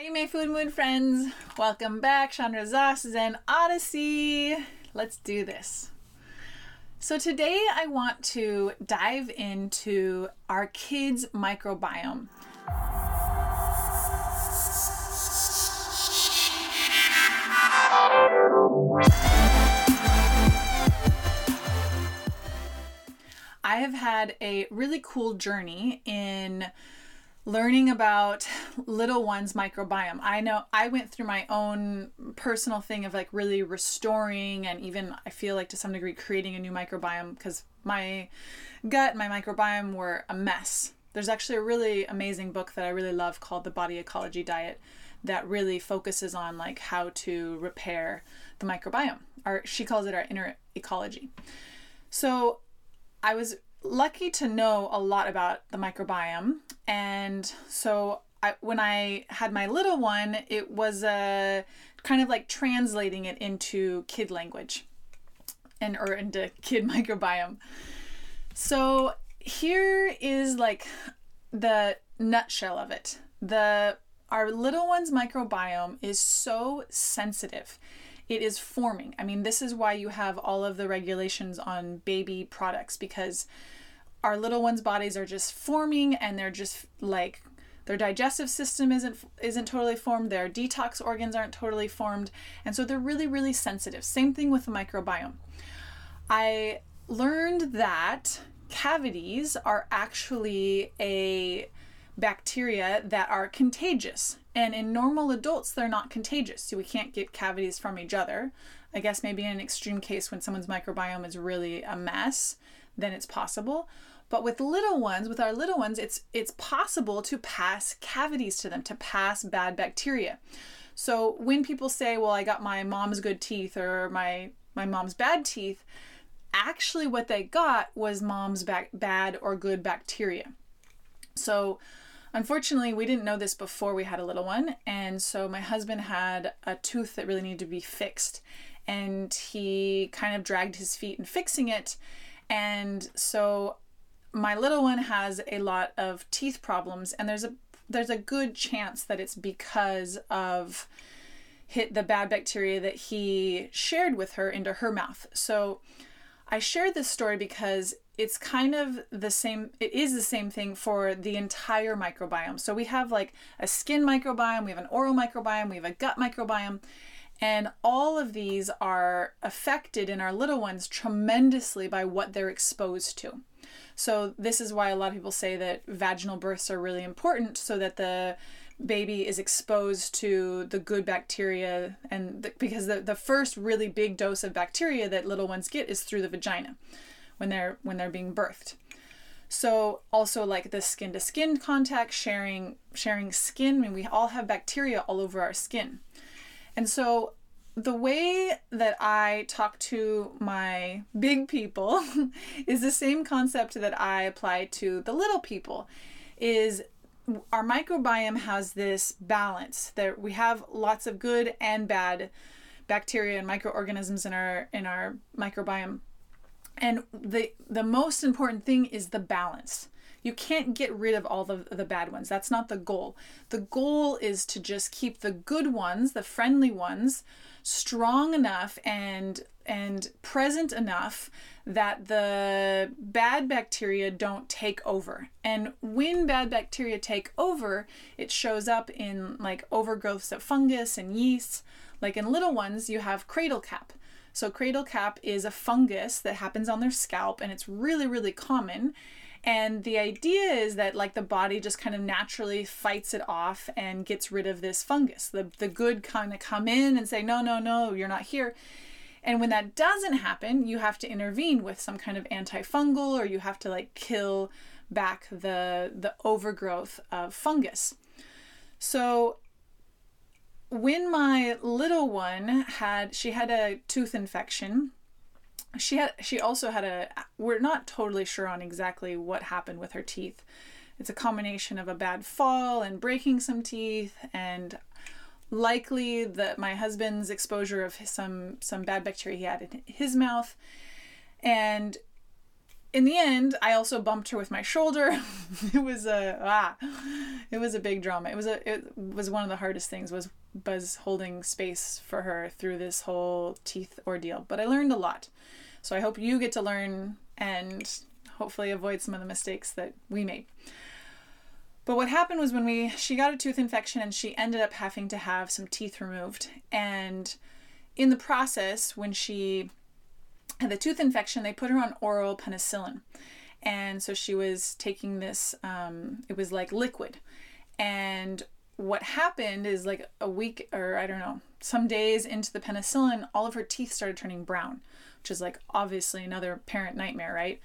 Hey, my Food Moon friends! Welcome back. Chandra Zos Zen Odyssey. Let's do this. So, today I want to dive into our kids' microbiome. I have had a really cool journey in learning about little ones microbiome. I know i went through my own personal thing of like really restoring and even i feel like to some degree creating a new microbiome because my gut my microbiome were a mess. There's actually a really amazing book that i really love called the body ecology diet that really focuses on like how to repair the microbiome or she calls it our inner ecology. So i was lucky to know a lot about the microbiome. And so I, when I had my little one, it was a kind of like translating it into kid language and or into kid microbiome. So here is like the nutshell of it. The our little one's microbiome is so sensitive it is forming. I mean, this is why you have all of the regulations on baby products because our little ones' bodies are just forming and they're just like their digestive system isn't isn't totally formed, their detox organs aren't totally formed, and so they're really really sensitive. Same thing with the microbiome. I learned that cavities are actually a bacteria that are contagious. And in normal adults, they're not contagious. So we can't get cavities from each other. I guess maybe in an extreme case when someone's microbiome is really a mess, then it's possible. But with little ones, with our little ones, it's it's possible to pass cavities to them, to pass bad bacteria. So when people say, "Well, I got my mom's good teeth or my my mom's bad teeth," actually what they got was mom's bad or good bacteria. So Unfortunately, we didn't know this before we had a little one, and so my husband had a tooth that really needed to be fixed, and he kind of dragged his feet in fixing it. And so my little one has a lot of teeth problems, and there's a there's a good chance that it's because of hit the bad bacteria that he shared with her into her mouth. So I shared this story because it's kind of the same it is the same thing for the entire microbiome. So we have like a skin microbiome we have an oral microbiome we have a gut microbiome and all of these are affected in our little ones tremendously by what they're exposed to. So this is why a lot of people say that vaginal births are really important so that the baby is exposed to the good bacteria and the, because the, the first really big dose of bacteria that little ones get is through the vagina when they're when they're being birthed. So also like the skin to skin contact, sharing sharing skin. I mean, we all have bacteria all over our skin. And so the way that I talk to my big people is the same concept that I apply to the little people is our microbiome has this balance that we have lots of good and bad bacteria and microorganisms in our in our microbiome and the the most important thing is the balance. You can't get rid of all the, the bad ones. That's not the goal. The goal is to just keep the good ones, the friendly ones, strong enough and and present enough that the bad bacteria don't take over. And when bad bacteria take over, it shows up in like overgrowths of fungus and yeast. Like in little ones, you have cradle cap. So, cradle cap is a fungus that happens on their scalp and it's really, really common. And the idea is that like the body just kind of naturally fights it off and gets rid of this fungus. The the good kind of come in and say, no, no, no, you're not here. And when that doesn't happen, you have to intervene with some kind of antifungal or you have to like kill back the the overgrowth of fungus. So when my little one had she had a tooth infection she had she also had a we're not totally sure on exactly what happened with her teeth. It's a combination of a bad fall and breaking some teeth and likely that my husband's exposure of some some bad bacteria he had in his mouth. And in the end, I also bumped her with my shoulder. it was a ah, it was a big drama. It was a it was one of the hardest things was Buzz holding space for her through this whole teeth ordeal. But I learned a lot. So I hope you get to learn and hopefully avoid some of the mistakes that we made. But what happened was when we she got a tooth infection and she ended up having to have some teeth removed. And in the process, when she had the tooth infection, they put her on oral penicillin. And so she was taking this, um, it was like liquid. And what happened is like a week or I don't know, some days into the penicillin, all of her teeth started turning brown, which is like obviously another parent nightmare, right?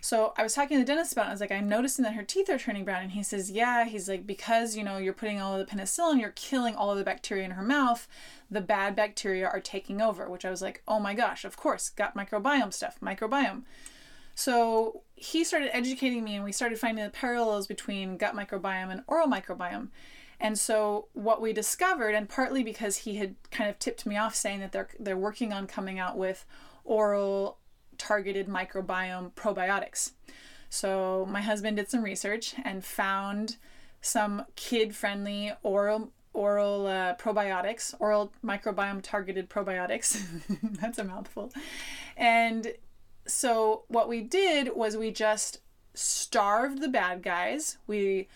So I was talking to the dentist about it. I was like, I'm noticing that her teeth are turning brown. And he says, Yeah. He's like, Because, you know, you're putting all of the penicillin, you're killing all of the bacteria in her mouth. The bad bacteria are taking over, which I was like, Oh my gosh, of course, got microbiome stuff, microbiome. So he started educating me, and we started finding the parallels between gut microbiome and oral microbiome. And so what we discovered, and partly because he had kind of tipped me off saying that they're they're working on coming out with oral targeted microbiome probiotics. So my husband did some research and found some kid-friendly oral oral uh, probiotics, oral microbiome targeted probiotics. That's a mouthful. And so what we did was we just starved the bad guys. We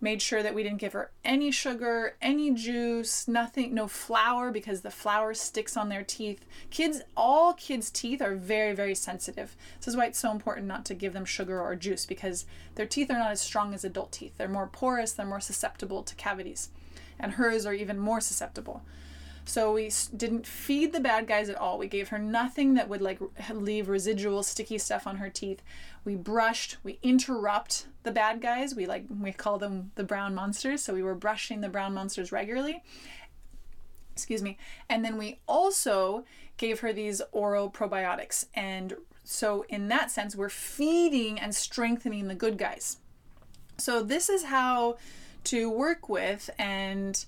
made sure that we didn't give her any sugar, any juice, nothing, no flour because the flour sticks on their teeth. Kids, all kids' teeth are very, very sensitive. This is why it's so important not to give them sugar or juice because their teeth are not as strong as adult teeth. They're more porous, they're more susceptible to cavities. And hers are even more susceptible. So we didn't feed the bad guys at all. We gave her nothing that would like leave residual sticky stuff on her teeth. We brushed, we interrupt the bad guys. We like we call them the brown monsters. So we were brushing the brown monsters regularly. Excuse me. And then we also gave her these oral probiotics. And so in that sense, we're feeding and strengthening the good guys. So this is how to work with and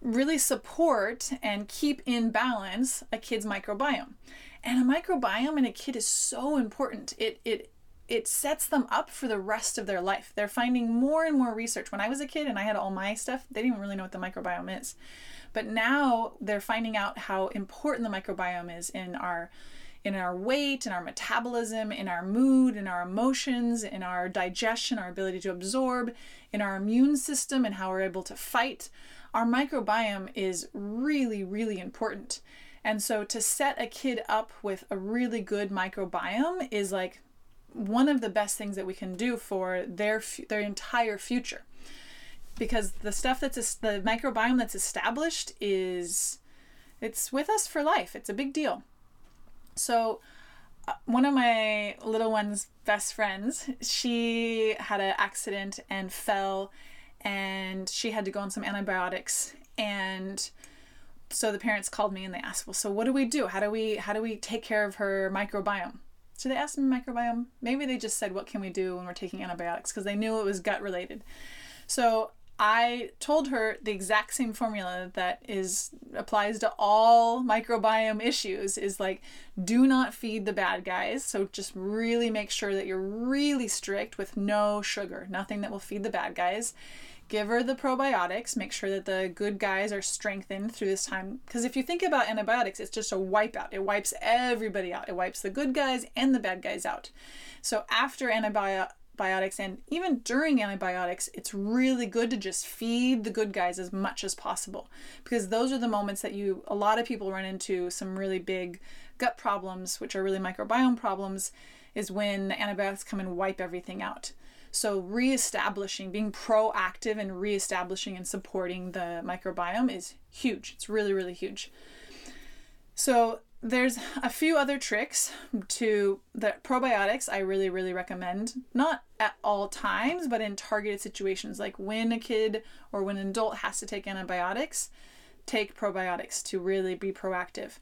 really support and keep in balance a kid's microbiome. And a microbiome in a kid is so important. It it it sets them up for the rest of their life. They're finding more and more research. When I was a kid and I had all my stuff, they didn't really know what the microbiome is. But now they're finding out how important the microbiome is in our in our weight, in our metabolism, in our mood, in our emotions, in our digestion, our ability to absorb, in our immune system and how we're able to fight. Our microbiome is really really important. And so to set a kid up with a really good microbiome is like one of the best things that we can do for their their entire future. Because the stuff that's the microbiome that's established is it's with us for life. It's a big deal. So uh, one of my little one's best friends, she had an accident and fell and she had to go on some antibiotics and so the parents called me and they asked, "Well, so what do we do? How do we how do we take care of her microbiome?" So they asked me microbiome. Maybe they just said, "What can we do when we're taking antibiotics?" because they knew it was gut related. So I told her the exact same formula that is applies to all microbiome issues is like do not feed the bad guys. So just really make sure that you're really strict with no sugar, nothing that will feed the bad guys give her the probiotics, make sure that the good guys are strengthened through this time. Because if you think about antibiotics, it's just a wipeout. It wipes everybody out. It wipes the good guys and the bad guys out. So after antibiotics and even during antibiotics, it's really good to just feed the good guys as much as possible because those are the moments that you, a lot of people run into some really big gut problems, which are really microbiome problems, is when the antibiotics come and wipe everything out. So, reestablishing, being proactive and reestablishing and supporting the microbiome is huge. It's really, really huge. So, there's a few other tricks to the probiotics I really, really recommend. Not at all times, but in targeted situations, like when a kid or when an adult has to take antibiotics, take probiotics to really be proactive.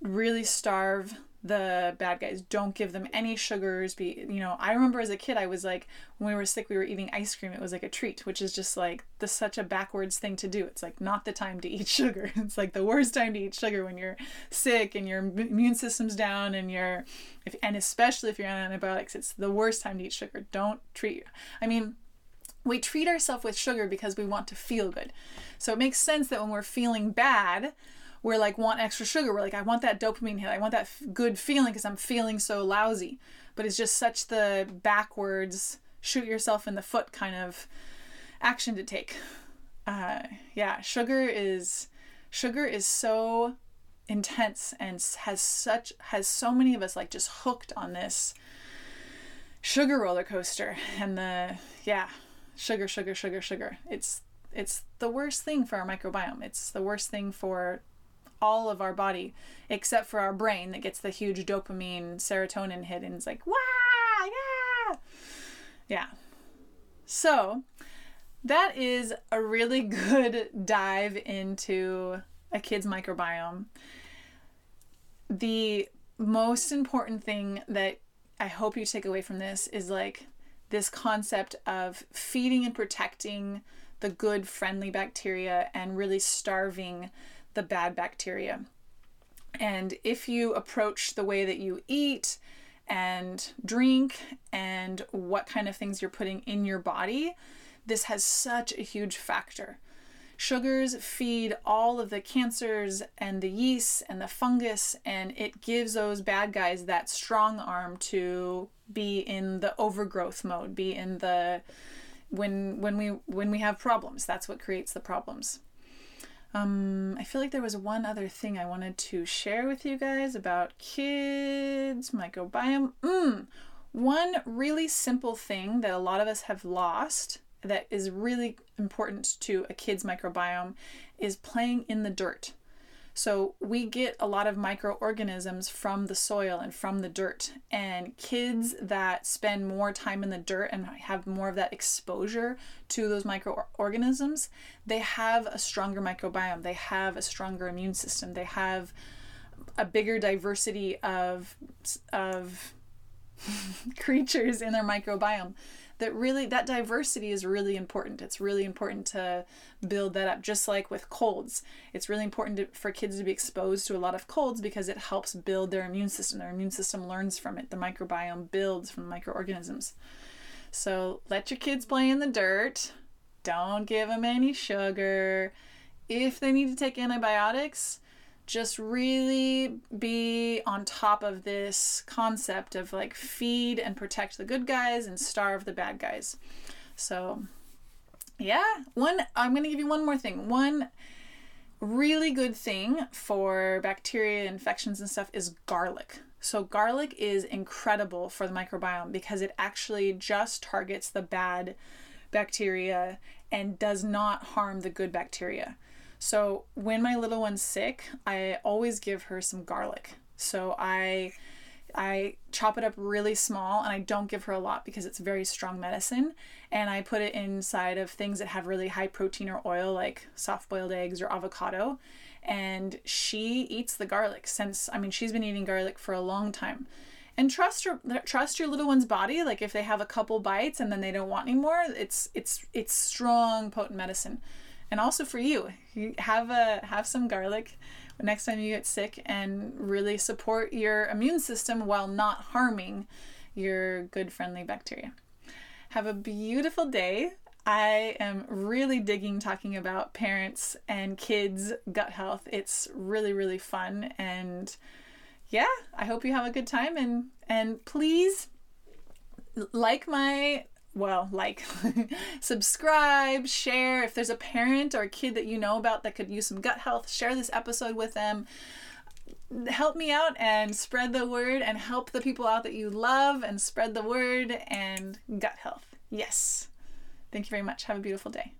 Really starve the bad guys. Don't give them any sugars. Be you know, I remember as a kid I was like when we were sick we were eating ice cream. It was like a treat, which is just like the such a backwards thing to do. It's like not the time to eat sugar. It's like the worst time to eat sugar when you're sick and your immune system's down and you're if and especially if you're on antibiotics, it's the worst time to eat sugar. Don't treat I mean, we treat ourselves with sugar because we want to feel good. So it makes sense that when we're feeling bad, we're like want extra sugar. We're like I want that dopamine hit. I want that f- good feeling because I'm feeling so lousy. But it's just such the backwards shoot yourself in the foot kind of action to take. Uh, yeah, sugar is sugar is so intense and has such has so many of us like just hooked on this sugar roller coaster and the yeah sugar sugar sugar sugar it's it's the worst thing for our microbiome it's the worst thing for all of our body except for our brain that gets the huge dopamine serotonin hit and it's like, wow, yeah. Yeah. So that is a really good dive into a kid's microbiome. The most important thing that I hope you take away from this is like this concept of feeding and protecting the good, friendly bacteria and really starving the bad bacteria. And if you approach the way that you eat and drink and what kind of things you're putting in your body, this has such a huge factor. Sugars feed all of the cancers and the yeasts and the fungus, and it gives those bad guys that strong arm to be in the overgrowth mode, be in the when when we when we have problems. That's what creates the problems. Um, I feel like there was one other thing I wanted to share with you guys about kids microbiome. Mm, one really simple thing that a lot of us have lost that is really important to a kid's microbiome is playing in the dirt. So we get a lot of microorganisms from the soil and from the dirt. And kids that spend more time in the dirt and have more of that exposure to those microorganisms, they have a stronger microbiome. They have a stronger immune system. They have a bigger diversity of of creatures in their microbiome that really that diversity is really important. It's really important to build that up just like with colds. It's really important to, for kids to be exposed to a lot of colds because it helps build their immune system. Their immune system learns from it. The microbiome builds from microorganisms. So let your kids play in the dirt. Don't give them any sugar. If they need to take antibiotics just really be on top of this concept of like feed and protect the good guys and starve the bad guys. So, yeah, one I'm going to give you one more thing. One really good thing for bacteria infections and stuff is garlic. So, garlic is incredible for the microbiome because it actually just targets the bad bacteria and does not harm the good bacteria. So when my little one's sick, I always give her some garlic. So I I chop it up really small and I don't give her a lot because it's very strong medicine. And I put it inside of things that have really high protein or oil, like soft boiled eggs or avocado. And she eats the garlic since, I mean, she's been eating garlic for a long time. And trust your trust your little one's body. Like if they have a couple bites and then they don't want anymore, it's it's it's strong, potent medicine and also for you, have a have some garlic next time you get sick and really support your immune system while not harming your good friendly bacteria. Have a beautiful day. I am really digging talking about parents and kids' gut health. It's really really fun and yeah, I hope you have a good time and and please like my well, like, subscribe, share. If there's a parent or a kid that you know about that could use some gut health, share this episode with them. Help me out and spread the word and help the people out that you love and spread the word and gut health. Yes. Thank you very much. Have a beautiful day.